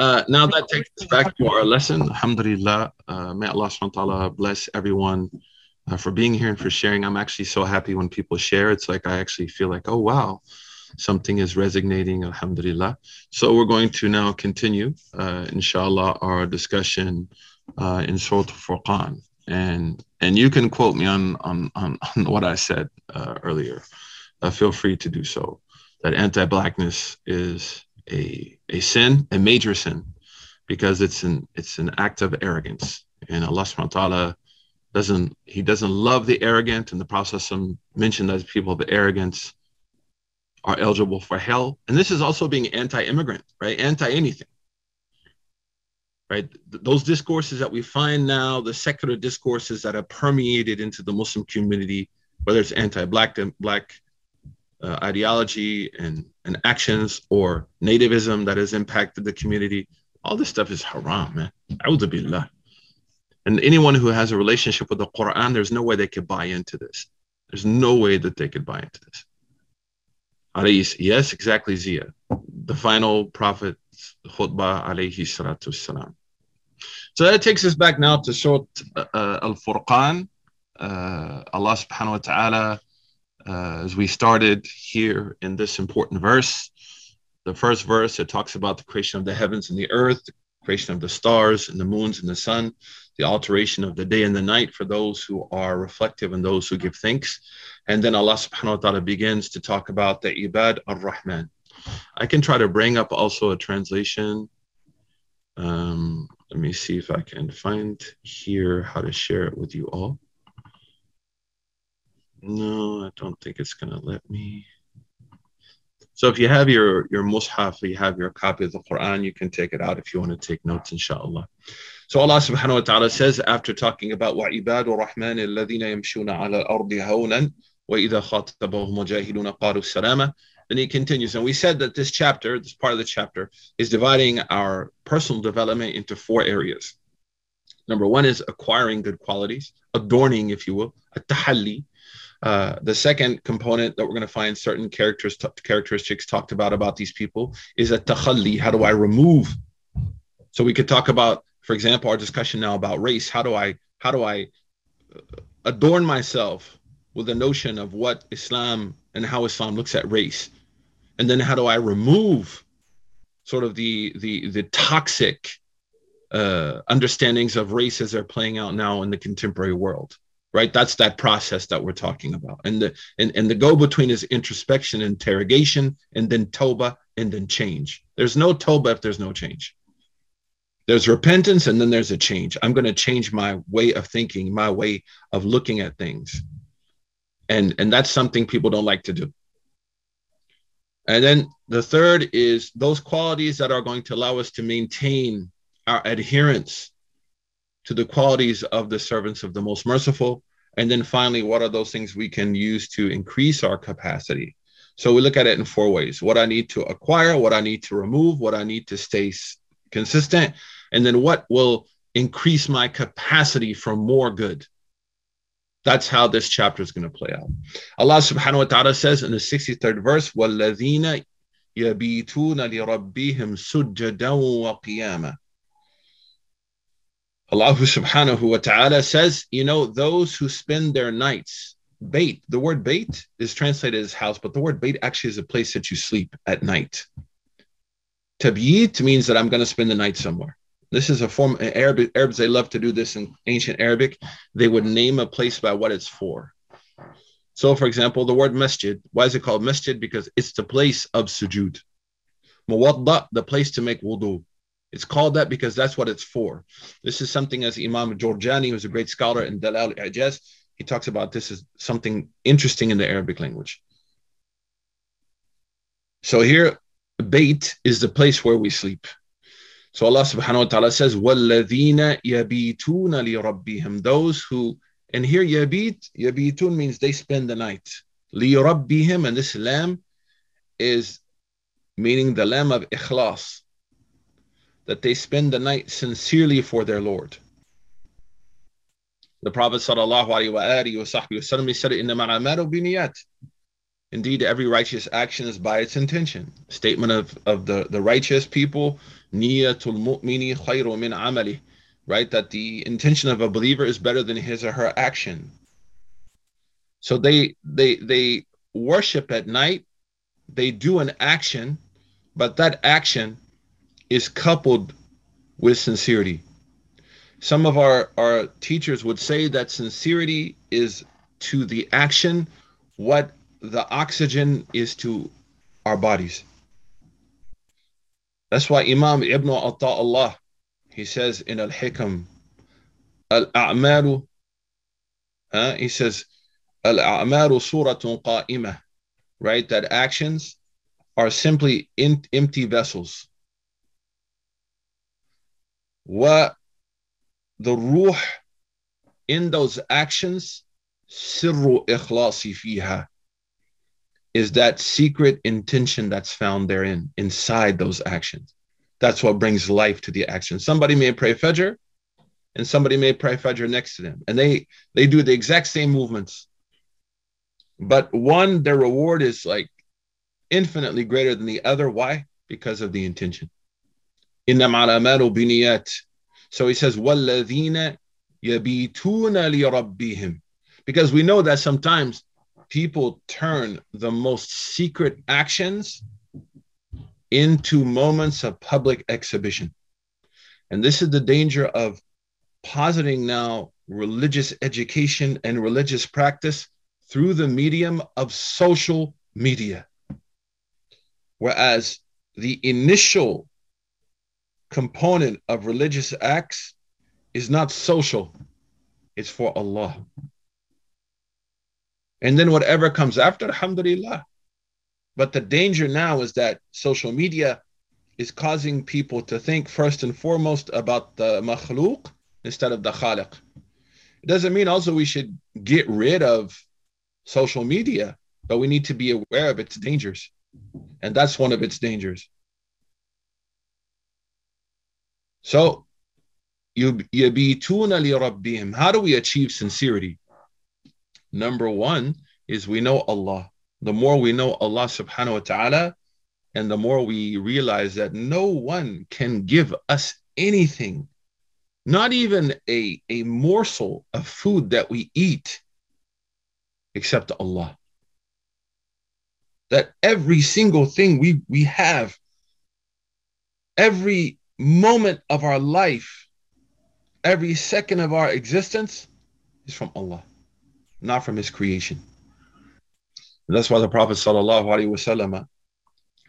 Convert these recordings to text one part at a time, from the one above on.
Uh, now that takes us back to our lesson. Alhamdulillah. Uh, may Allah subhanahu wa ta'ala bless everyone uh, for being here and for sharing. I'm actually so happy when people share. It's like I actually feel like, oh, wow, something is resonating. Alhamdulillah. So we're going to now continue, uh, inshallah, our discussion uh, in Surah Furqan. And, and you can quote me on, on, on, on what I said uh, earlier. Uh, feel free to do so. That anti blackness is a, a sin, a major sin, because it's an, it's an act of arrogance. And Allah subhanahu wa ta'ala doesn't he doesn't love the arrogant. And the process mentioned that people of arrogance are eligible for hell. And this is also being anti-immigrant right? Anti-anything. Right? Those discourses that we find now the secular discourses that have permeated into the muslim community whether it's anti-black black uh, ideology and, and actions or nativism that has impacted the community all this stuff is haram man billah and anyone who has a relationship with the Quran, there's no way they could buy into this. There's no way that they could buy into this. Alayhi, yes, exactly, Zia. The final prophet, khutbah, alayhi salatu salam. So that takes us back now to Surah uh, uh, Al Furqan. Uh, Allah subhanahu wa ta'ala, uh, as we started here in this important verse, the first verse, it talks about the creation of the heavens and the earth, the creation of the stars and the moons and the sun, the alteration of the day and the night for those who are reflective and those who give thanks. And then Allah subhanahu wa ta'ala begins to talk about the ibad ar-Rahman. I can try to bring up also a translation. Um, let me see if I can find here how to share it with you all. No, I don't think it's going to let me. So if you have your your mushaf, you have your copy of the Quran, you can take it out if you want to take notes, inshallah. So Allah subhanahu wa ta'ala says after talking about وَعِبَادُ الرَّحْمَنِ الَّذِينَ يَمْشُونَ عَلَى الْأَرْضِ هَوْنًا وَإِذَا خَاطَبَهُمْ وَجَاهِلُونَ قَالُوا السَّلَامَ Then he continues, and we said that this chapter, this part of the chapter, is dividing our personal development into four areas. Number one is acquiring good qualities, adorning, if you will, a tahalli, uh, the second component that we're going to find certain characters t- characteristics talked about about these people is a takhalli. How do I remove? So we could talk about, for example, our discussion now about race. How do I how do I uh, adorn myself with the notion of what Islam and how Islam looks at race, and then how do I remove sort of the the the toxic uh, understandings of race as they're playing out now in the contemporary world? Right? That's that process that we're talking about. And the and, and the go between is introspection interrogation and then toba and then change. There's no toba if there's no change. There's repentance and then there's a change. I'm going to change my way of thinking my way of looking at things. And and that's something people don't like to do. And then the third is those qualities that are going to allow us to maintain our adherence to the qualities of the servants of the most merciful. And then finally, what are those things we can use to increase our capacity? So we look at it in four ways what I need to acquire, what I need to remove, what I need to stay consistent, and then what will increase my capacity for more good. That's how this chapter is going to play out. Allah subhanahu wa ta'ala says in the 63rd verse, وَالَّذِينَ يَبِيتُونَ لِرَبِّهِمْ سُجَّدًا وَقِيَامًا Allah subhanahu wa ta'ala says, you know, those who spend their nights, bait, the word bait is translated as house, but the word bait actually is a place that you sleep at night. Tabyit means that I'm going to spend the night somewhere. This is a form, Arab, Arabs, they love to do this in ancient Arabic. They would name a place by what it's for. So, for example, the word masjid, why is it called masjid? Because it's the place of sujud. Muwadda, the place to make wudu. It's called that because that's what it's for. This is something as Imam Jurjani, who's a great scholar in Dalal Ijaz, he talks about this as something interesting in the Arabic language. So here, bait is the place where we sleep. So Allah subhanahu wa ta'ala says, وَالَّذِينَ يَبِيتُونَ لِرَبِّهِمْ Those who, and here yabit, yabitun means they spend the night. لِرَبِّهِمْ And this lam is meaning the lam of ikhlas, that they spend the night sincerely for their Lord. The Prophet said. Indeed, every righteous action is by its intention. Statement of, of the, the righteous people, niyatul mu'mini khayru min amali, right? That the intention of a believer is better than his or her action. So they they they worship at night, they do an action, but that action is coupled with sincerity. Some of our, our teachers would say that sincerity is to the action what the oxygen is to our bodies. That's why Imam Ibn Ata'illah he says in Al Hikam, Al A'malu, uh, he says, Al A'malu suratun qa'imah, right? That actions are simply in, empty vessels. What the ruh in those actions, sirru ikhlasi fiha, is that secret intention that's found therein, inside those actions. That's what brings life to the action. Somebody may pray Fajr and somebody may pray Fajr next to them, and they they do the exact same movements. But one, their reward is like infinitely greater than the other. Why? Because of the intention So he says, وَالَّذِينَ يَبِيتُونَ لِرَبِّهِمْ Because we know that sometimes people turn the most secret actions into moments of public exhibition. And this is the danger of positing now religious education and religious practice through the medium of social media. Whereas the initial component of religious acts is not social, it's for Allah. And then whatever comes after, alhamdulillah. But the danger now is that social media is causing people to think first and foremost about the makhluk instead of the khaliq. It doesn't mean also we should get rid of social media, but we need to be aware of its dangers. And that's one of its dangers. So. How do we achieve sincerity? Number one is we know Allah. The more we know Allah subhanahu wa ta'ala, and the more we realize that no one can give us anything, not even a, a morsel of food that we eat, except Allah. That every single thing we, we have, every moment of our life, every second of our existence is from Allah, not from His creation. And that's why the Prophet wasallam,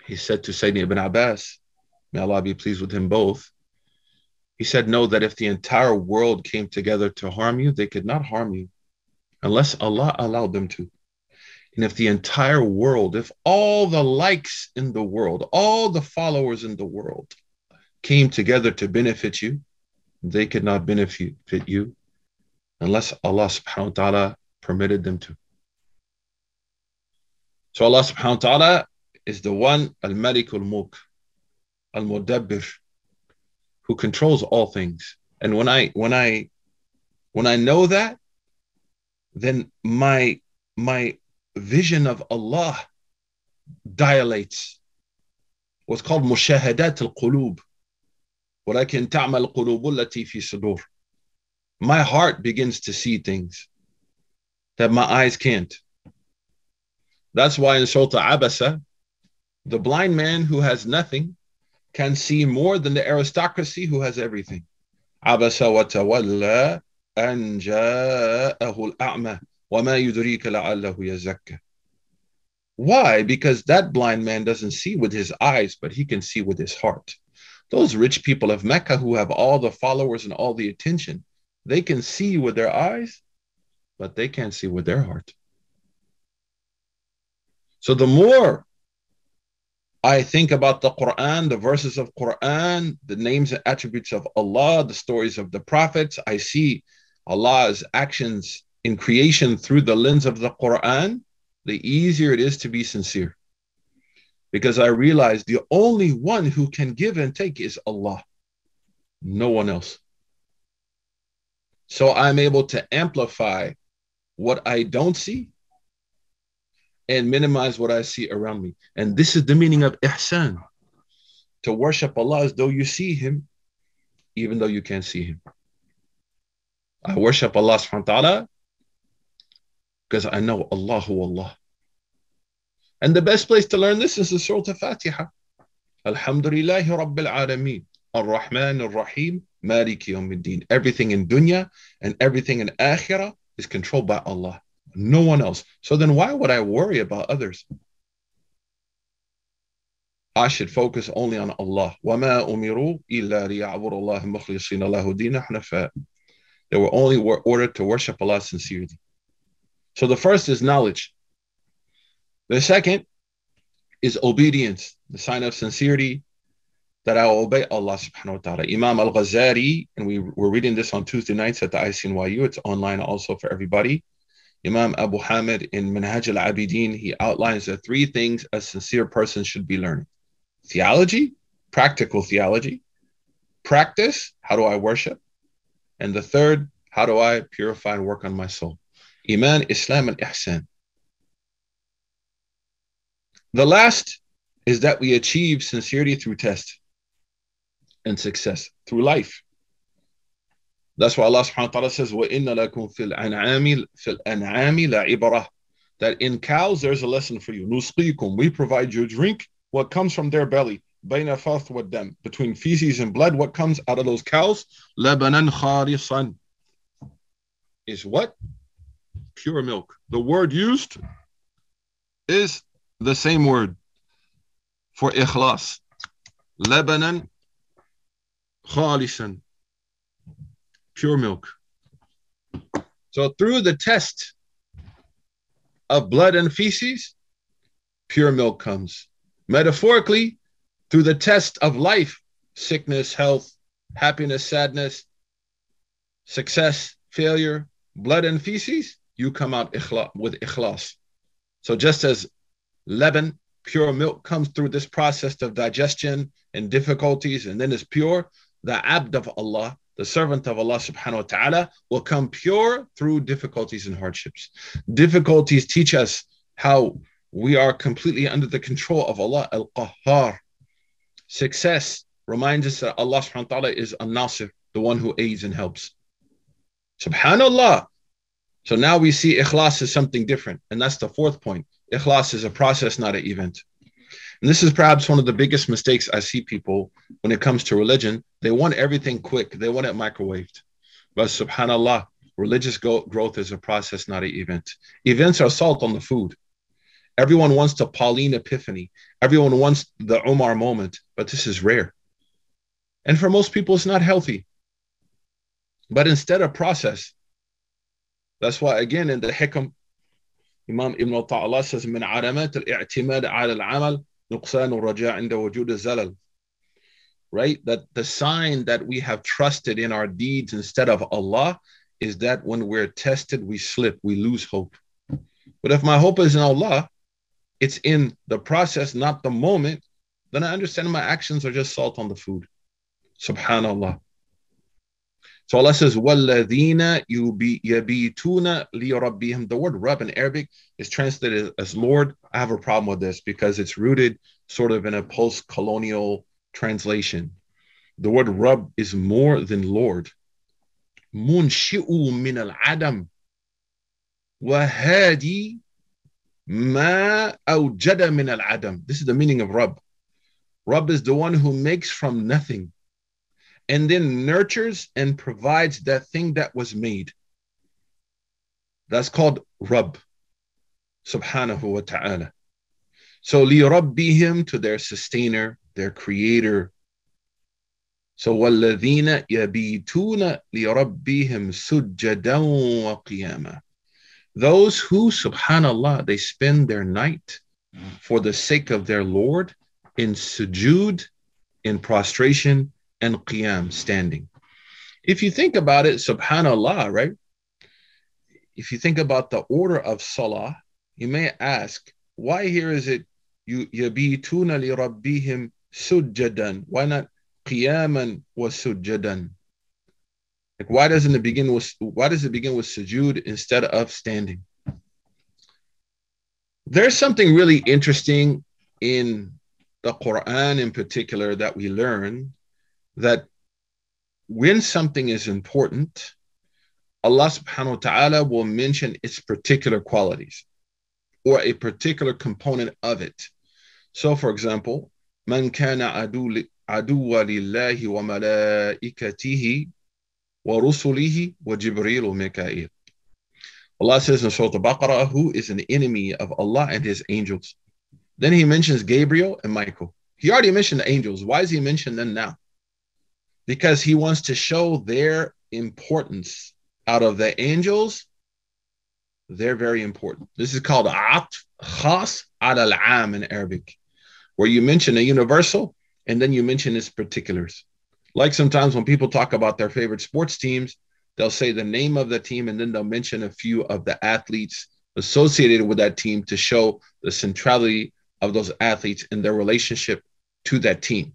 he said to Sayyidina ibn Abbas, may Allah be pleased with him both, he said, know that if the entire world came together to harm you, they could not harm you unless Allah allowed them to. And if the entire world, if all the likes in the world, all the followers in the world came together to benefit you, they could not benefit you unless Allah subhanahu wa ta'ala permitted them to. So Allah subhanahu wa ta'ala is the one Al-Malik al-Mulk, Al-Mudabbir, who controls all things. And when I when I when I know that, then my my vision of Allah dilates. What's called mushahadat al-qulub. ولكن تعمل القلوب التي في صدور. My heart begins to see things that my eyes can't. That's why in Surah Abasa, the blind man who has nothing can see more than the aristocracy who has everything. Abasa wa tawalla an ja'ahu al-a'ma wa ma yudrika la'allahu yazakka. Why? Because that blind man doesn't see with his eyes, but he can see with his heart. Those rich people of Mecca who have all the followers and all the attention, they can see with their eyes, but they can't see with their heart. So the more I think about the Quran, the verses of Quran, the names and attributes of Allah, the stories of the prophets, I see Allah's actions in creation through the lens of the Quran, the easier it is to be sincere. Because I realize the only one who can give and take is Allah, no one else. So I'm able to amplify what I don't see and minimize what I see around me. And this is the meaning of ihsan. To worship Allah as though you see Him, even though you can't see Him. I worship Allah subhanahu wa ta'ala because I know Allahu Allah. And the best place to learn this is the Surah Al-Fatiha. Alhamdulillahi Rabbil Alameen. Ar-Rahman Ar-Rahim. Maliki Yawmiddin. Everything in dunya and everything in akhirah is controlled by Allah. No one else. So then why would I worry about others? I should focus only on Allah. وَمَا أُمِرُوا إِلَّا لِيَعْبُرُوا اللَّهِ مُخْلِصِينَ لَهُ دِينَ حُنَفَاءَ They were only ordered to worship Allah sincerely. So the first is knowledge. The second is obedience, the sign of sincerity that I obey Allah subhanahu wa ta'ala. Imam Al Ghazali, and we were reading this on Tuesday nights at the ICNYU, it's online also for everybody. Imam Abu Hamid in Minhaj al Abidin, he outlines the three things a sincere person should be learning theology, practical theology, practice, how do I worship? And the third, how do I purify and work on my soul? Iman, Islam, and Ihsan. The last is that we achieve sincerity through test and success through life. That's why Allah subhanahu wa ta'ala says, وَإِنَّ لَكُمْ فِي الْأَنْعَامِ فِي الْأَنْعَامِ لَعِبَرَةً That in cows, there's a lesson for you. نُسْقِيكُم We provide you drink what comes from their belly. بَيْنَ فَرْث وَالدَّمِ Between feces and blood, what comes out of those cows? لَبَنًا خَالِصًا Is what? Pure milk. The word used is the same word for ikhlas. labanan, khalisan, pure milk. So through the test of blood and feces, pure milk comes. Metaphorically, through the test of life, sickness, health, happiness, sadness, success, failure, blood and feces, you come out ikhla- with ikhlas. So just as leban, pure milk comes through this process of digestion and difficulties and then is pure, the abd of Allah, the servant of Allah subhanahu wa ta'ala, will come pure through difficulties and hardships. Difficulties teach us how we are completely under the control of Allah, Al Qahhar. Success reminds us that Allah subhanahu wa ta'ala is Al Nasir, the one who aids and helps. Subhanallah. So now we see ikhlas is something different. And that's the fourth point. Ikhlas is a process, not an event. And this is perhaps one of the biggest mistakes I see people when it comes to religion. They want everything quick, they want it microwaved. But subhanAllah, religious go- growth is a process, not an event. Events are salt on the food. Everyone wants the Pauline epiphany, everyone wants the Omar moment, but this is rare. And for most people, it's not healthy. But instead of process, that's why, again, in the Hikam, Imam Ibn al-Ta'ala says, من علامات الاعتماد على العمل نقصان الرجاء عند وجود الزلل right that the sign that we have trusted in our deeds instead of Allah is that when we're tested we slip we lose hope but if my hope is in Allah it's in the process not the moment then I understand my actions are just salt on the food subhanallah So Allah says, وَالَّذِينَ يَبِيتُونَ لِيَرَبِّهِمْ The word "Rabb" in Arabic is translated as Lord. I have a problem with this because it's rooted sort of in a post-colonial translation. The word "Rabb" is more than Lord. mu'ni al-adam wahadi ma مَا min al-Adam. This is the meaning of "Rabb." Rabb is the one who makes from nothing and then nurtures and provides that thing that was made. That's called Rabb, subhanahu wa ta'ala. So li rabbihim to their sustainer, their creator. So walladhina yabituna li rabbihim sujjadan wa qiyama. Those who, subhanallah, they spend their night for the sake of their Lord in sujud, in prostration, and qiyam, standing. If you think about it, subhanallah, right? If you think about the order of salah, you may ask, why here is it yabituna li rabbihim sujjadan? Why not qiyaman wa sujjadan? Like why doesn't it begin with why does it begin with sujood instead of standing? There's something really interesting in the Quran in particular that we learn that when something is important, Allah subhanahu wa ta'ala will mention its particular qualities or a particular component of it. So, for example, من كان عدو عدو لله وملائكته ورسله وجبريل وميكائيل. Allah says in Surah Al-Baqarah, who is an enemy of Allah and his angels. Then he mentions Gabriel and Michael. He already mentioned the angels. Why does he mention them now? Because he wants to show their importance out of the angels. They're very important. This is called atf khas al am in Arabic, where you mention a universal and then you mention its particulars. Like sometimes when people talk about their favorite sports teams, they'll say the name of the team and then they'll mention a few of the athletes associated with that team to show the centrality of those athletes and their relationship to that team.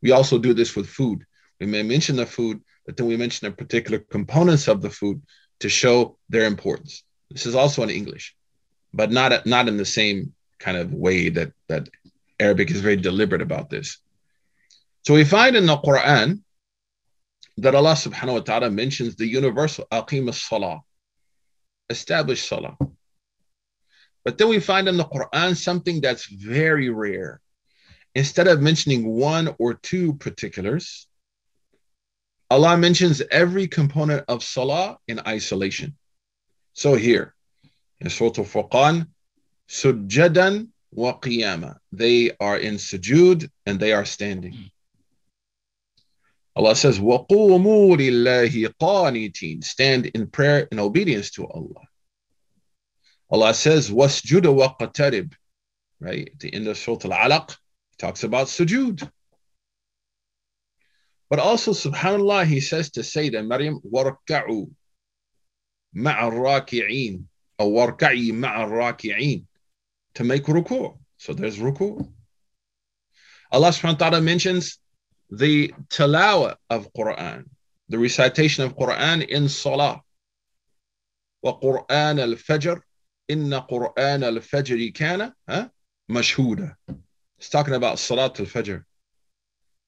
We also do this with food. We may mention the food, but then we mention the particular components of the food to show their importance. This is also in English, but not not in the same kind of way that that Arabic is very deliberate about this. So we find in the Quran that Allah subhanahu wa ta'ala mentions the universal aqim as-salah, establish salah. But then we find in the Quran something that's very rare. Instead of mentioning one or two particulars, Allah mentions every component of salah in isolation. So here in Surah Al-Furqan, sujjadan wa qiyama. They are in sujud and they are standing. Allah says, وَقُومُوا لِلَّهِ قَانِتِينَ Stand in prayer and obedience to Allah. Allah says, وَاسْجُدَ وَقَتَرِبْ Right? At the end of Surah Al-Alaq, he talks about sujood. But also, subhanAllah, he says to Sayyidah Maryam, "Warka'u مَعَ or Warka'i وَارْكَعِي to make ruku. So there's ruku. Allah subhanahu wa ta'ala mentions the tilawa of Quran, the recitation of Quran in salah. Wa Quran al-fajr, Quran al fajr الْفَجْرِ kana mashhuda. It's talking about Salat al-Fajr.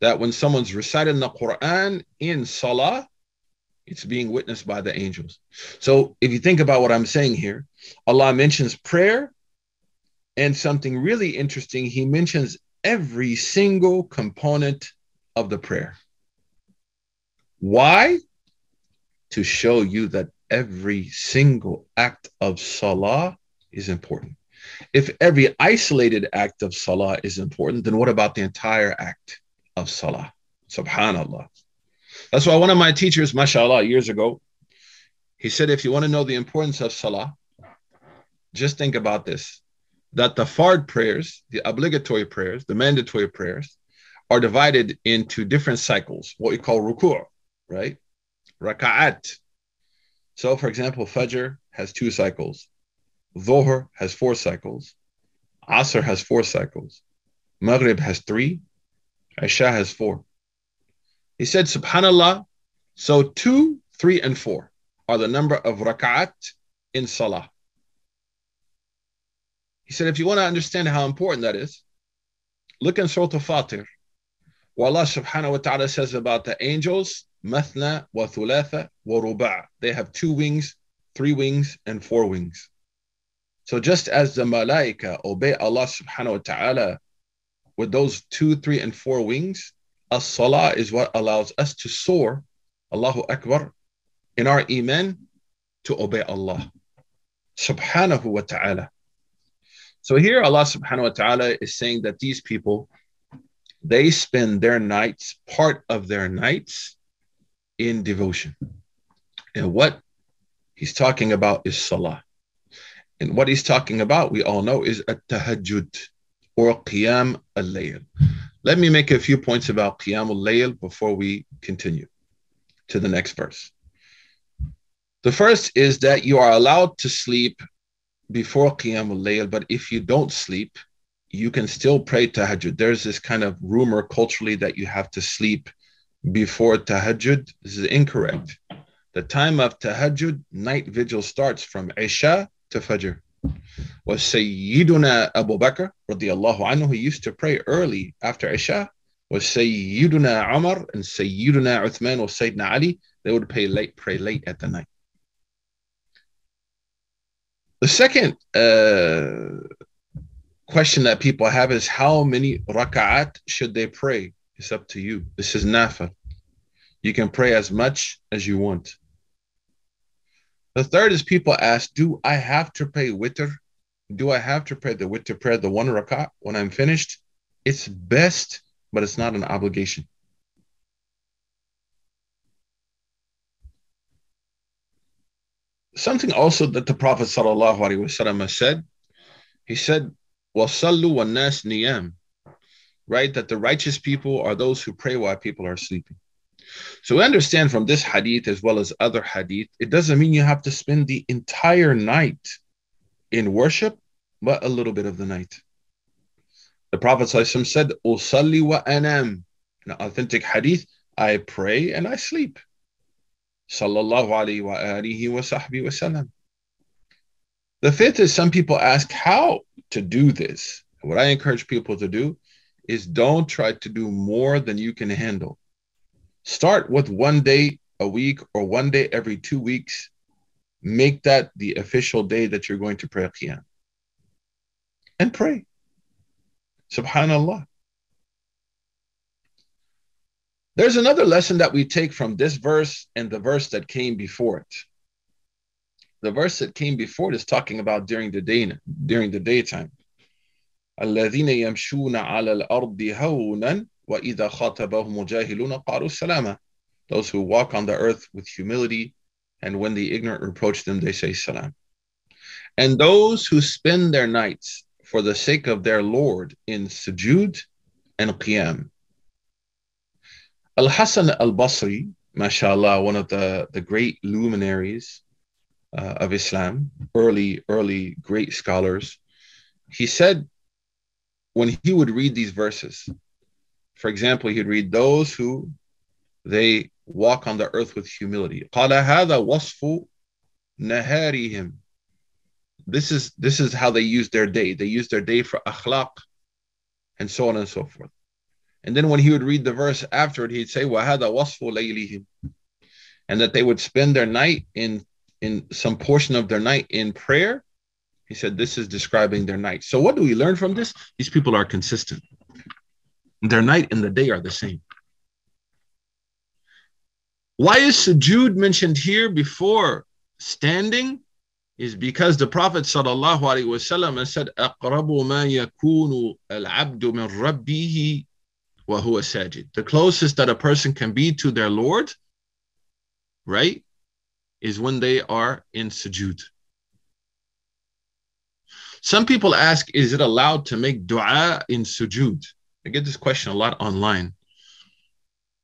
That when someone's reciting the Quran in Salah, it's being witnessed by the angels. So if you think about what I'm saying here, Allah mentions prayer and something really interesting, He mentions every single component of the prayer. Why? To show you that every single act of salah is important. If every isolated act of salah is important, then what about the entire act of salah? Subhanallah. That's why one of my teachers, mashallah, years ago, he said, if you want to know the importance of salah, just think about this that the fard prayers, the obligatory prayers, the mandatory prayers, are divided into different cycles, what we call ruku', right? Raka'at, so, for example, Fajr has two cycles, Dhuhr has four cycles, Asr has four cycles, Maghrib has three, Isha has four. He said, Subhanallah, so two, three, and four are the number of rak'at in Salah. He said, if you want to understand how important that is, look in Surah Al-Fatir, where Allah subhanahu wa ta'ala says about the angels, Mathna wa thulatha wa ruba'. They have two wings, three wings, and four wings. So just as the malaika obey Allah subhanahu wa ta'ala with those two, three, and four wings, as-salah is what allows us to soar, Allahu Akbar, in our iman to obey Allah subhanahu wa ta'ala. So here Allah subhanahu wa ta'ala is saying that these people, they spend their nights, part of their nights, in devotion. And what he's talking about is salah. And what he's talking about, we all know, is at tahajjud or qiyam al-layl. Let me make a few points about qiyam al-layl before we continue to the next verse. The first is that you are allowed to sleep before qiyam al-layl, but if you don't sleep, you can still pray tahajjud. There's this kind of rumor culturally that you have to sleep before tahajjud. This is incorrect. The time of tahajjud, night vigil starts from Isha to Fajr. Was Sayyiduna Abu Bakr radiallahu anhu, he used to pray early after Isha, was Sayyiduna Umar and Sayyiduna Uthman or Sayyidina Ali, they would pray late, pray late at the night. The second uh, question that people have is how many raka'at should they pray? It's up to you. This is nafil. You can pray as much as you want. The third is people ask, do I have to pray witr? Do I have to pray the witr prayer, the one rak'at when I'm finished? It's best, but it's not an obligation. Something also that the Prophet ﷺ has said, he said, وَصَلُّوا وَالنَّاسِ niyam, right? That the righteous people are those who pray while people are sleeping. So we understand from this hadith as well as other hadith, it doesn't mean you have to spend the entire night in worship, but a little bit of the night. The Prophet said, Usalli wa anam. An authentic hadith, I pray and I sleep. Sallallahu alayhi wa sahbihi wa sallam. The fifth is some people ask how to do this. What I encourage people to do is don't try to do more than you can handle. Start with one day a week or one day every two weeks. Make that the official day that you're going to pray Qiyam. And pray. Subhanallah. There's another lesson that we take from this verse and the verse that came before it. The verse that came before it is talking about during the day, during the daytime. الذين يمشون على الأرض هونا وإذا خاطبهم الجاهلون قالوا سلاما. Those who walk on the earth with humility, and when the ignorant reproach them, they say salam. And those who spend their nights for the sake of their Lord in sujud and qiyam. Al Hassan al Basri, mashallah, one of the, the great luminaries uh, of Islam, early, early great scholars, he said when he would read these verses, for example, he'd read those who they walk on the earth with humility. قال هذا وصف نهارهم this is this is how they use their day. They use their day for akhlaq and so on and so forth. And then when he would read the verse after it, he'd say, وَهَذَا وَصْفُ لَيْلِهِمْ And that they would spend their night in in some portion of their night in prayer. He said, This is describing their night. So what do we learn from this? These people are consistent. Their night and the day are the same. Why is sujood mentioned here before standing? Is because the Prophet sallallahu alaihi wasallam said, "Aqrabu ma yakunu al-abdu min rabbihi wa sajid." The closest that a person can be to their Lord, right, is when they are in sujood. Some people ask, is it allowed to make dua in sujood? I get this question a lot online.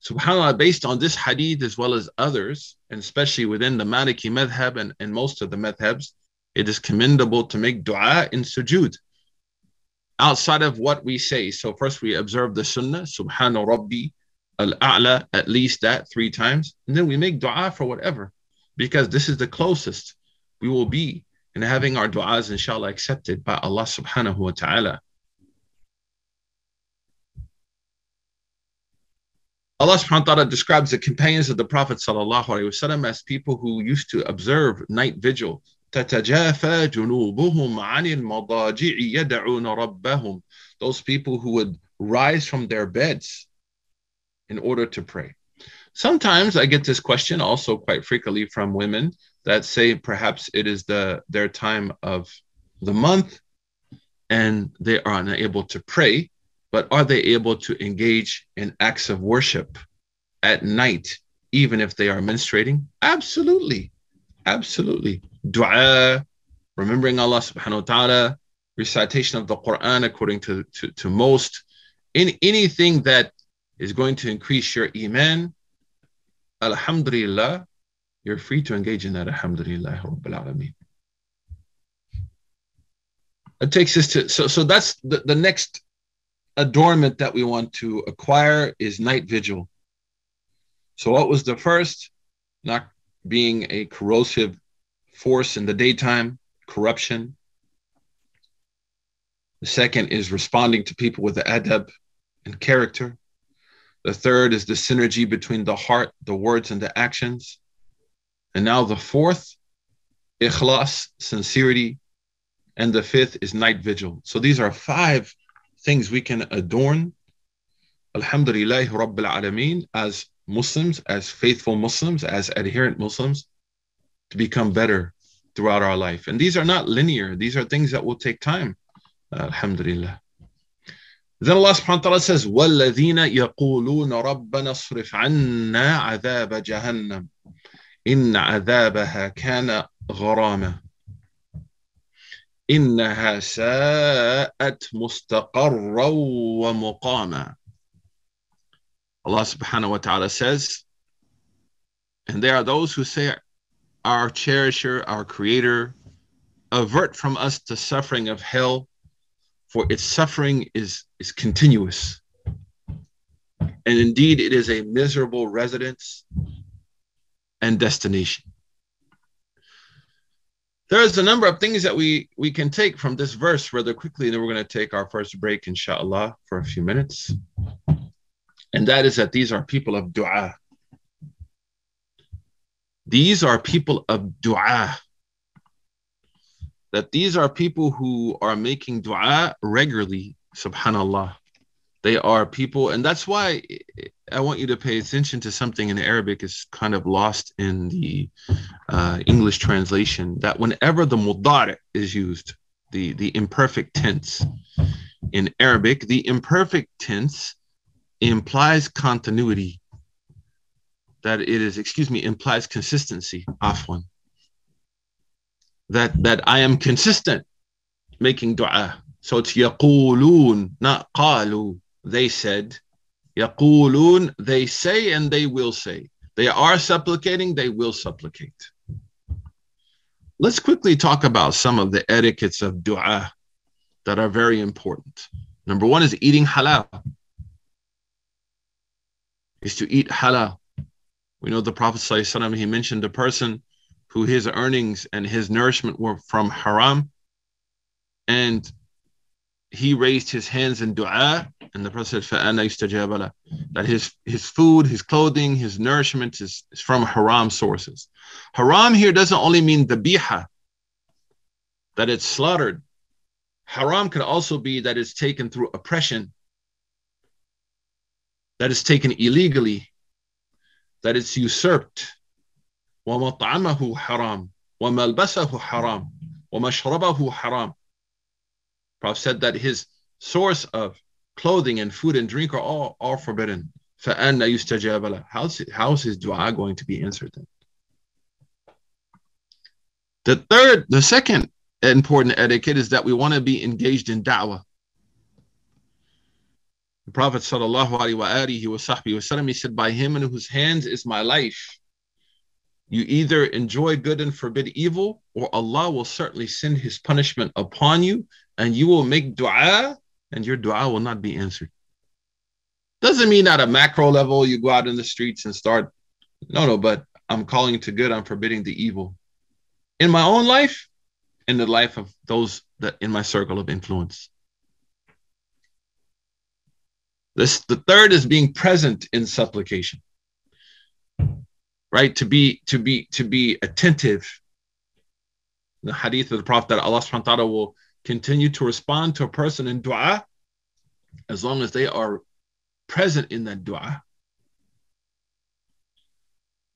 SubhanAllah, based on this hadith as well as others, and especially within the Maliki madhab and, and most of the madhabs, it is commendable to make dua in sujood outside of what we say. So first we observe the sunnah, subhana rabbi al-a'la, at least that three times, and then we make dua for whatever, because this is the closest we will be in having our du'as inshallah accepted by Allah subhanahu wa ta'ala. Allah subhanahu wa ta'ala describes the companions of the Prophet sallallahu alaihi wasallam as people who used to observe night vigil. تتجافى جنوبهم عن المضاجع يدعون ربهم. Those people who would rise from their beds in order to pray. Sometimes I get this question also quite frequently from women that say perhaps it is the their time of the month and they are unable to pray but are they able to engage in acts of worship at night, even if they are menstruating? Absolutely. Absolutely. Dua, remembering Allah subhanahu wa ta'ala, recitation of the Quran according to, to, to most, in anything that is going to increase your iman, alhamdulillah, you're free to engage in that. Alhamdulillah, Rabbil Alameen. It takes us to so so that's the, the next adornment that we want to acquire is night vigil. So, what was the first? Not being a corrosive force in the daytime, corruption. The second is responding to people with the adab and character. The third is the synergy between the heart, the words, and the actions. And now the fourth, ikhlas, sincerity. And the fifth is night vigil. So these are five things we can adorn, Alhamdulillah Rabbil Alameen, as Muslims, as faithful Muslims, as adherent Muslims, to become better throughout our life. And these are not linear, these are things that will take time. Alhamdulillah. Then Allah subhanahu wa ta'ala says, وَالَّذِينَ يَقُولُونَ رَبَّنَا اصْرِفْ عَنَّا عَذَابَ جَهَنَّمَ إِنَّ عَذَابَهَا كَانَ غَرَامًا إنها ساءت مستقرا ومقاما Allah subhanahu wa ta'ala says, and there are those who say, Our cherisher, our creator, avert from us the suffering of hell, for its suffering is, is continuous. And indeed, it is a miserable residence and destination. There's a number of things that we, we can take from this verse rather quickly, and then we're going to take our first break, inshallah, for a few minutes. And that is that these are people of dua. These are people of dua. That these are people who are making dua regularly, subhanallah. They are people, and that's why I want you to pay attention to something in Arabic is kind of lost in the uh, English translation. That whenever the mudari is used, the the imperfect tense in Arabic, the imperfect tense implies continuity. That it is, excuse me, implies consistency. Afwan. That that I am consistent making dua. So it's yaqulun, not qalu. They said, yaqulun, they say and they will say. They are supplicating, they will supplicate. Let's quickly talk about some of the etiquettes of dua that are very important. Number one is eating halal is to eat halal. We know the Prophet ﷺ, he mentioned a person who his earnings and his nourishment were from haram. And he raised his hands in dua, and the Prophet said, that his, his food, his clothing, his nourishment is, is from haram sources. Haram here doesn't only mean the biha, that it's slaughtered. Haram can also be that it's taken through oppression that is taken illegally, that it's usurped. وَمَطْعَمَهُ حَرَامٌ وَمَلْبَسَهُ حَرَامٌ وَمَشْرَبَهُ حَرَامٌ Prophet said that his source of clothing and food and drink are all, all forbidden. فَأَنَّ يُسْتَجَابَ لَهُ how's, how's his dua going to be answered then? The third, the second important etiquette is that we want to be engaged in da'wah. The Prophet sallallahu alaihi wasallam, he said, by him in whose hands is my life. You either enjoy good and forbid evil, or Allah will certainly send his punishment upon you, and you will make dua, and your dua will not be answered. Doesn't mean at a macro level you go out in the streets and start. No, no, but I'm calling to good, I'm forbidding the evil. In my own life, in the life of those that in my circle of influence. This the third is being present in supplication. Right? To be to be to be attentive. The hadith of the Prophet that Allah subhanahu wa ta'ala will continue to respond to a person in dua as long as they are present in that dua.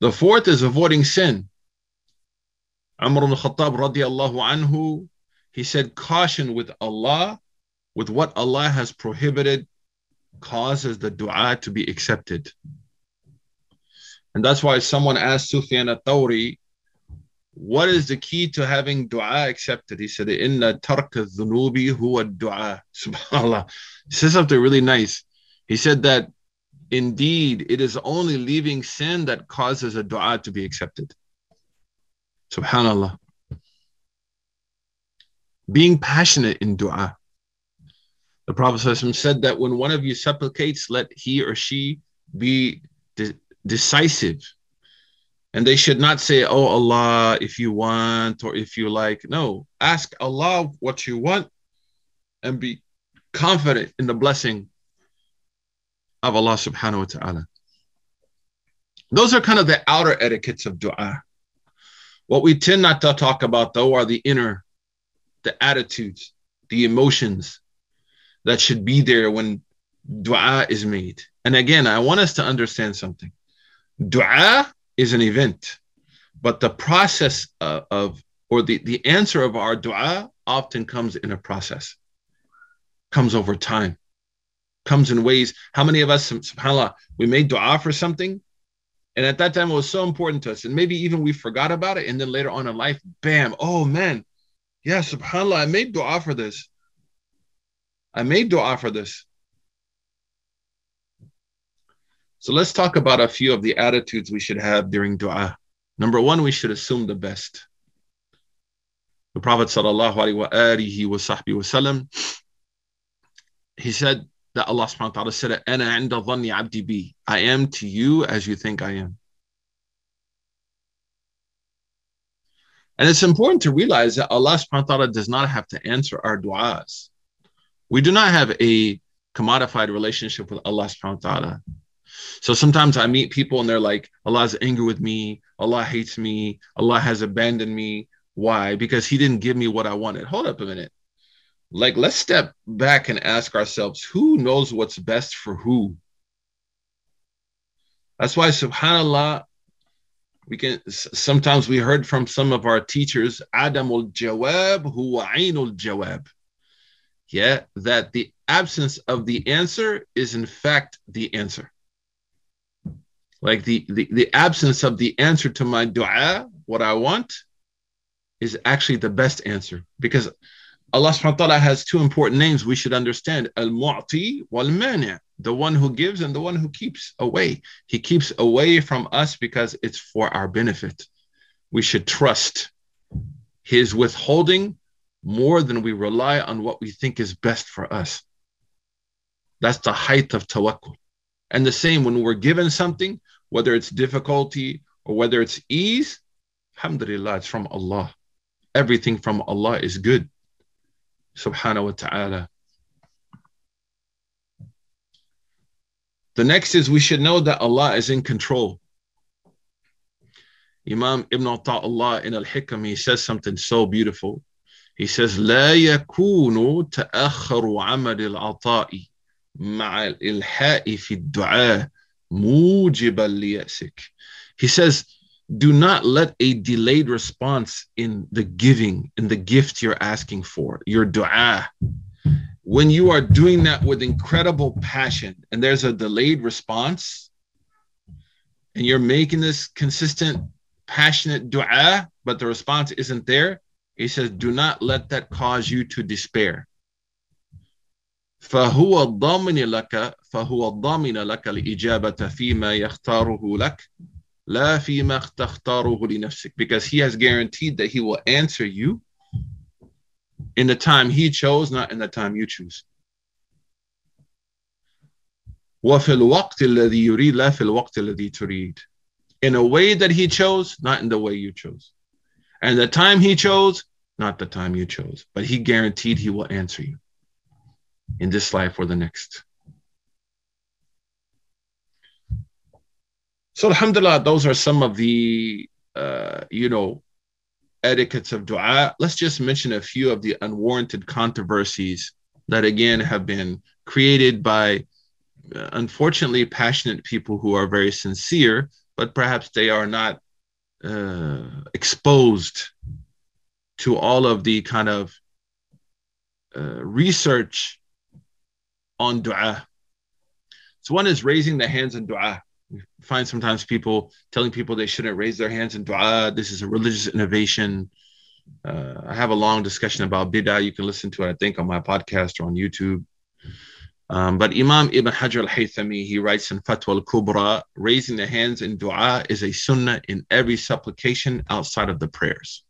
The fourth is avoiding sin. Umar ibn Khattab radiallahu anhu, he said, caution with Allah, with what Allah has prohibited causes the dua to be accepted. And that's why someone asked Sufyan al-Thawri, what is the key to having dua accepted? He said, Inna tark dhunubi huwa dua. SubhanAllah. He said something really nice. He said that indeed it is only leaving sin that causes a dua to be accepted. SubhanAllah. Being passionate in dua. The Prophet said that when one of you supplicates, let he or she be de- decisive. And they should not say, Oh Allah, if you want or if you like. No, ask Allah what you want and be confident in the blessing of Allah subhanahu wa ta'ala. Those are kind of the outer etiquettes of dua. What we tend not to talk about, though, are the inner, the attitudes, the emotions that should be there when dua is made. And again, I want us to understand something. Dua is an event, but the process of, of or the, the answer of our dua often comes in a process, comes over time, comes in ways. How many of us, subhanAllah, we made dua for something and at that time, it was so important to us. And maybe even we forgot about it. And then later on in life, bam, oh man, yeah, subhanAllah, I made dua for this. I made dua for this. So let's talk about a few of the attitudes we should have during dua. Number one, we should assume the best. The Prophet wasallam, he said, that Allah subhanahu wa ta'ala said, Ana inda dhanni abdi. I am to you as you think I am. And it's important to realize that Allah subhanahu wa ta'ala does not have to answer our du'as. We do not have a commodified relationship with Allah subhanahu wa ta'ala. So sometimes I meet people and they're like, Allah's angry with me, Allah hates me, Allah has abandoned me. Why? Because he didn't give me what I wanted. Hold up a minute like let's step back and ask ourselves who knows what's best for who that's why subhanallah we can sometimes we heard from some of our teachers adamul jawab huwa ainul jawab yeah that the absence of the answer is in fact the answer like the, the the absence of the answer to my dua what i want is actually the best answer because Allah subhanahu wa ta'ala has two important names we should understand Al Mu'ti wal Mani, the one who gives and the one who keeps away. He keeps away from us because it's for our benefit. We should trust his withholding more than we rely on what we think is best for us. That's the height of tawakkul. And the same when we're given something, whether it's difficulty or whether it's ease, alhamdulillah, it's from Allah. Everything from Allah is good. Subhanahu wa ta'ala. The next is we should know that Allah is in control. Imam Ibn Ata'illah in Al-Hikam, he says something so beautiful. He says, لا يكون تأخر عمل العطاء مع الإلحاء في الدعاء موجبا ليأسك. He says, do not let a delayed response in the giving, in the gift you're asking for, your dua. When you are doing that with incredible passion and there's a delayed response, and you're making this consistent, passionate dua, but the response isn't there, he says, do not let that cause you to despair. فهو الضامن لك فهو الضامن لك الإجابة فيما يختاره لك لا فيما تختاره لنفسك because he has guaranteed that he will answer you in the time he chose not in the time you choose وفي الوقت الذي يريد لا في الوقت الذي تريد in a way that he chose not in the way you chose and the time he chose not the time you chose but he guaranteed he will answer you in this life or the next So alhamdulillah, those are some of the uh, you know etiquettes of dua. Let's just mention a few of the unwarranted controversies that again have been created by uh, unfortunately passionate people who are very sincere, but perhaps they are not uh, exposed to all of the kind of uh, research on dua. So one is raising the hands in dua we find sometimes people telling people they shouldn't raise their hands in dua. This is a religious innovation. Uh, I have a long discussion about bid'ah. You can listen to it, I think, on my podcast or on YouTube. Um, but Imam Ibn Hajar al Haythami, he writes in Fatwa al Kubra, raising the hands in dua is a sunnah in every supplication outside of the prayers.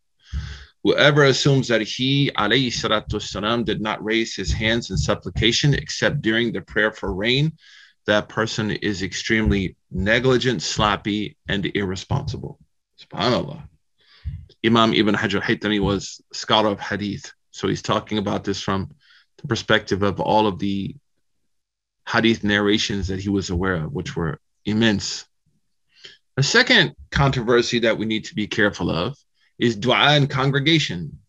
Whoever assumes that he, alayhi salatu wasalam, did not raise his hands in supplication except during the prayer for rain, that person is extremely negligent, sloppy, and irresponsible. SubhanAllah. Imam Ibn Hajar Haytami was scholar of hadith. So he's talking about this from the perspective of all of the hadith narrations that he was aware of, which were immense. A second controversy that we need to be careful of is dua in congregation.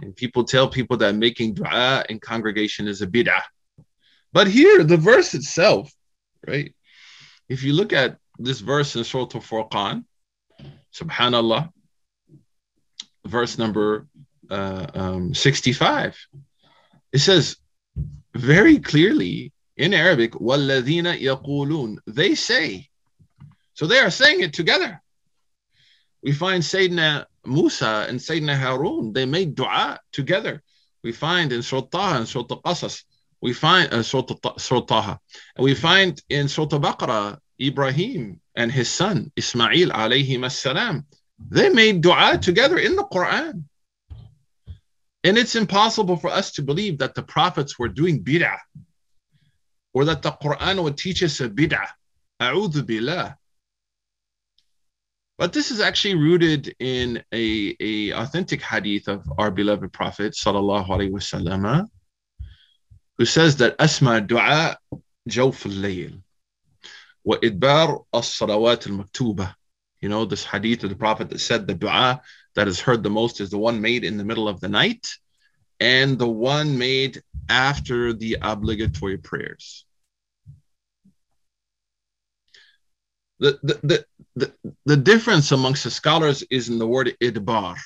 And people tell people that making dua in congregation is a bid'ah. But here, the verse itself, right? If you look at this verse in Surah Al-Furqan, subhanallah, verse number uh, um, 65, it says very clearly in Arabic, وَالَّذِينَ يَقُولُونَ They say. So they are saying it together. We find Sayyidina Musa and Sayyidina Harun, they made dua together. We find in Surah Taha and Surah Qasas, we find uh, Surah Taha, and we find in Surah Baqarah, Ibrahim and his son Ismail alayhi salam, they made dua together in the Quran. And it's impossible for us to believe that the prophets were doing bid'ah or that the Quran would teach us a bid'ah. A'udhu billah. But this is actually rooted in a, a authentic hadith of our beloved Prophet sallallahu alaihi wasallam, who says that asma du'a jawf al-layl wa idbar as-salawat al-maktuba. You know, this hadith of the Prophet that said the dua that is heard the most is the one made in the middle of the night and the one made after the obligatory prayers. The, the, the, the, the difference amongst the scholars is in the word idbar.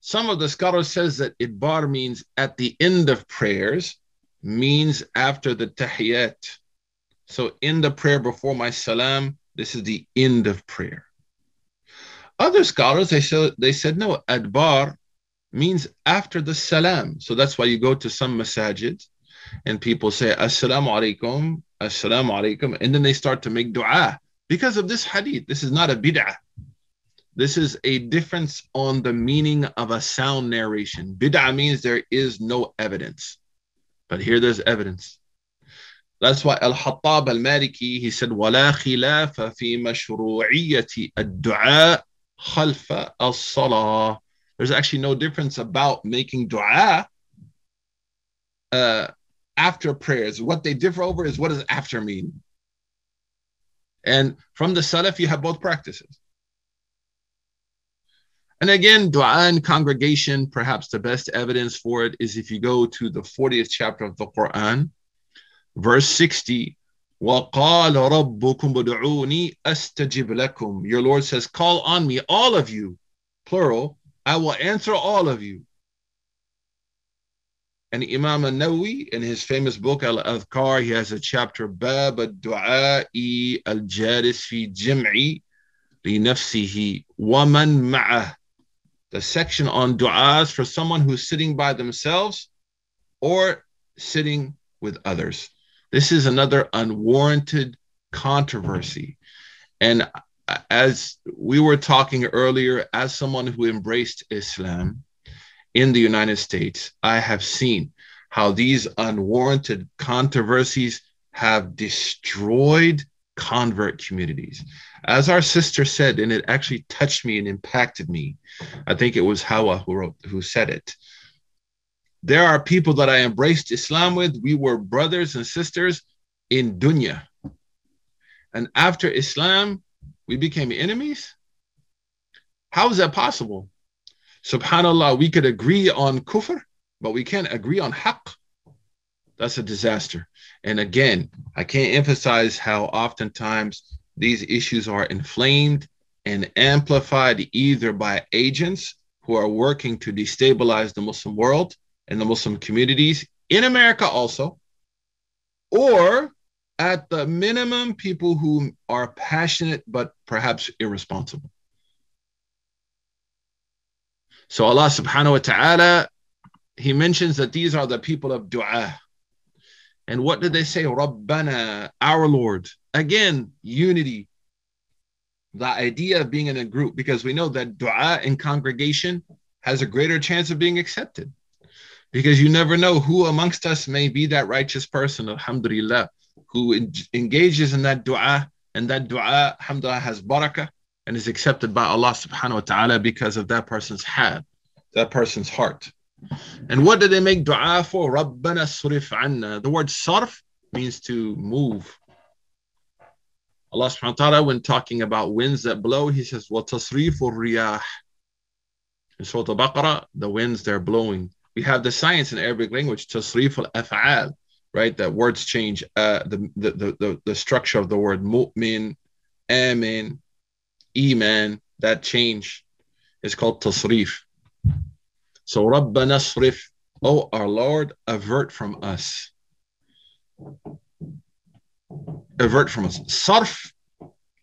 Some of the scholars says that idbar means at the end of prayers, means after the tahiyat. So in the prayer before my salam, this is the end of prayer. Other scholars they said they said no, adbar means after the salam. So that's why you go to some masajid and people say assalamu alaikum, assalamu alaikum, and then they start to make dua because of this hadith. This is not a bid'ah. This is a difference on the meaning of a sound narration. Bid'ah means there is no evidence. But here there's evidence. That's why Al-Hattab al-Maliki, he said, وَلَا خِلَافَ فِي مَشْرُوعِيَّةِ الدُّعَاء خَلْفَ الصَّلَاةِ There's actually no difference about making dua uh, after prayers. What they differ over is what does after mean? And from the Salaf, you have both practices. And again, dua in congregation, perhaps the best evidence for it is if you go to the 40th chapter of the Quran, verse 60. وَقَالَ رَبُّكُمْ بُدْعُونِي أَسْتَجِبْ لَكُمْ Your Lord says, call on me, all of you, plural, I will answer all of you. And Imam al-Nawawi, in his famous book Al-Adhkar, he has a chapter, Bab al-Du'a'i al-Jalis fi Jim'i li nafsihi wa man ma'ah. The section on du'as for someone who's sitting by themselves or sitting with others. This is another unwarranted controversy. And as we were talking earlier, as someone who embraced Islam, in the United States, I have seen how these unwarranted controversies have destroyed convert communities. As our sister said, and it actually touched me and impacted me. I think it was Hawa who wrote, who said it. There are people that I embraced Islam with. We were brothers and sisters in dunya. And after Islam, we became enemies. How is that possible? Subhanallah, we could agree on kufr, but we can't agree on haqq. That's a disaster. And again, I can't emphasize how oftentimes these issues are inflamed and amplified either by agents who are working to destabilize the Muslim world and the Muslim communities in America also, or at the minimum, people who are passionate but perhaps irresponsible. So Allah subhanahu wa ta'ala, He mentions that these are the people of dua. And what did they say? Rabbana, our Lord. Again, unity. The idea of being in a group, because we know that dua in congregation has a greater chance of being accepted. Because you never know who amongst us may be that righteous person, alhamdulillah, who engages in that dua, and that dua, alhamdulillah, has barakah and is accepted by Allah subhanahu wa ta'ala because of that person's hal, that person's heart. And what do they make dua for? Rabbana surif anna. The word sarf means to move. Allah subhanahu wa ta'ala, when talking about winds that blow, he says, Wa tasrifu riyah. In Surah Al-Baqarah, the winds they're blowing. We have the science in Arabic language, tasrif al-af'al, right? That words change uh, the, the, the, the, structure of the word mu'min, amin, iman, that change is called tasrif. So Rabbanasrif, oh our Lord, avert from us. Avert from us. Sarf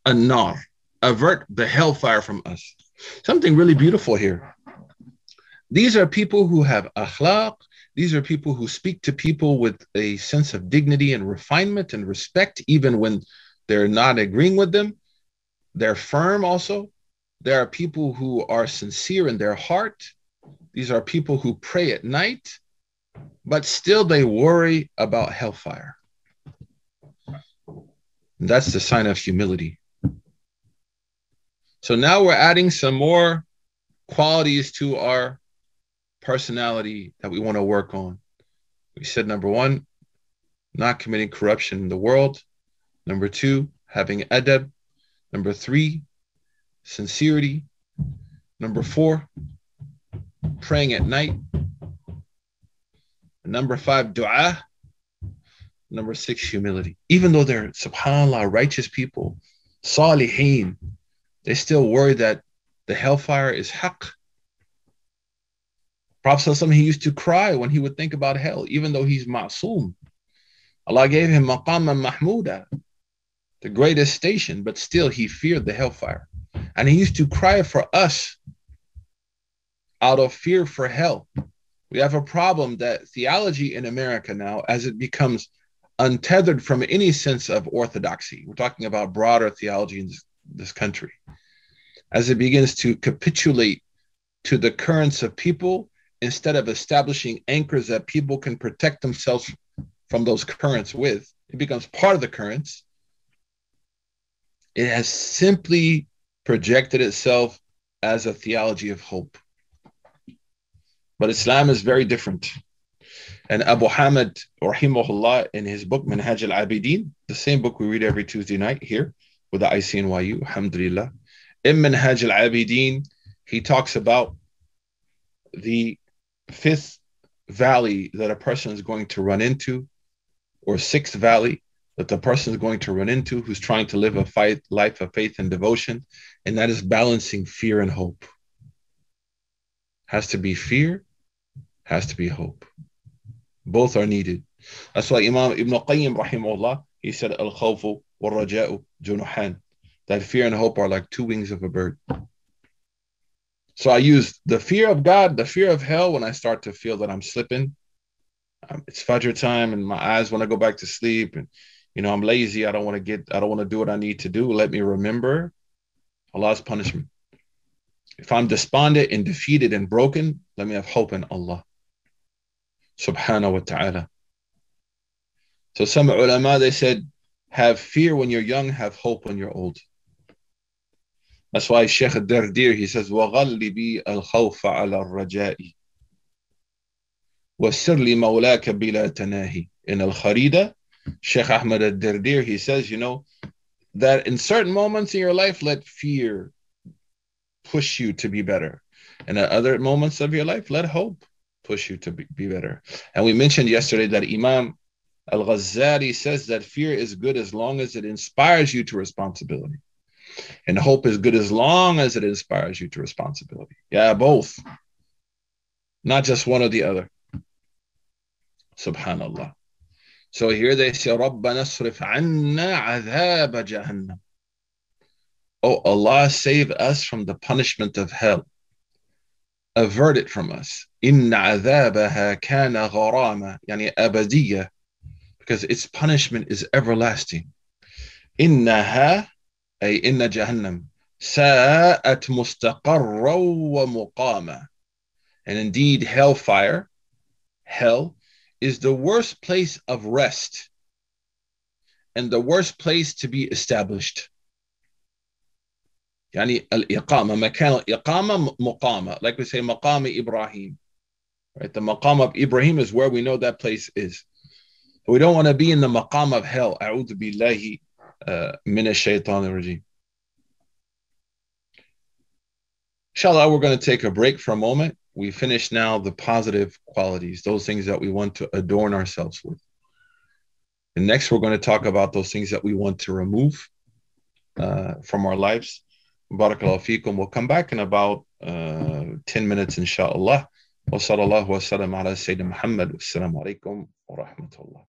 anar, avert the hellfire from us. Something really beautiful here. These are people who have akhlaq. These are people who speak to people with a sense of dignity and refinement and respect, even when they're not agreeing with them. They're firm also. There are people who are sincere in their heart. These are people who pray at night, but still they worry about hellfire. That's the sign of humility. So now we're adding some more qualities to our personality that we want to work on. We said number one, not committing corruption in the world. Number two, having adab. Number three, sincerity. Number four, praying at night. Number five, dua. Number six, humility. Even though they're, subhanAllah, righteous people, salihin, they still worry that the hellfire is haqq. Prophet he used to cry when he would think about hell, even though he's ma'soom. Allah gave him maqam mahmuda, the greatest station, but still he feared the hellfire. And he used to cry for us out of fear for hell. We have a problem that theology in America now, as it becomes untethered from any sense of orthodoxy, we're talking about broader theology in this, this country, as it begins to capitulate to the currents of people instead of establishing anchors that people can protect themselves from those currents with, it becomes part of the currents. It has simply projected itself as a theology of hope. But Islam is very different. And Abu Hamid, rahimahullah, in his book, Minhaj al-Abidin, the same book we read every Tuesday night here with the ICNYU, alhamdulillah. In Minhaj al-Abidin, he talks about the fifth valley that a person is going to run into, or sixth valley that the person is going to run into who's trying to live a fight, life of faith and devotion, and that is balancing fear and hope. Has to be fear, has to be hope. Both are needed. That's why Imam Ibn Qayyim, rahimahullah, he said, Al khawfu wal raja'u junuhan. That fear and hope are like two wings of a bird. So I use the fear of God, the fear of hell when I start to feel that I'm slipping. Um, it's Fajr time and my eyes want to go back to sleep and you know I'm lazy. I don't want to get I don't want to do what I need to do. Let me remember Allah's punishment. If I'm despondent and defeated and broken, let me have hope in Allah. Subhanahu wa ta'ala. So some ulama they said, have fear when you're young, have hope when you're old. That's why Sheikh Dardir, he says, وَغَلِّبِي الْخَوْفَ عَلَى الرَّجَاءِ وَسِرْ لِمَوْلَاكَ بِلَا تَنَاهِ In Al-Kharida, Sheikh Ahmad al-Dardir, he says, you know, that in certain moments in your life, let fear push you to be better. And at other moments of your life, let hope push you to be, be better. And we mentioned yesterday that Imam Al-Ghazali says that fear is good as long as it inspires you to responsibility. And hope is good as long as it inspires you to responsibility. Yeah, both. Not just one or the other. Subhanallah. So here they say, رَبَّنَا اصْرِفْ عَنَّا عَذَابَ جَهَنَّمَ Oh Allah, save us from the punishment of hell. Avert it from us. إِنَّ عَذَابَهَا كَانَ غَرَامًا يعني أبدية because its punishment is everlasting. إِنَّهَا أي إن جهنم ساءت مستقرا ومقاما and indeed hellfire hell is the worst place of rest and the worst place to be established يعني الإقامة مكان الإقامة مقامة like we say مقام إبراهيم Right? The maqam of Ibrahim is where we know that place is. We don't want to be in the maqam of hell. A'udhu billahi uh, min shaitan rajim. Inshallah, we're going to take a break for a moment. we finish now the positive qualities, those things that we want to adorn ourselves with. And next, we're going to talk about those things that we want to remove uh, from our lives. Barakallahu fikum. We'll come back in about uh, 10 minutes, inshallah. Wa sallallahu wa sallam ala Sayyidina Muhammad. Wassalamu alaikum wa rahmatullah.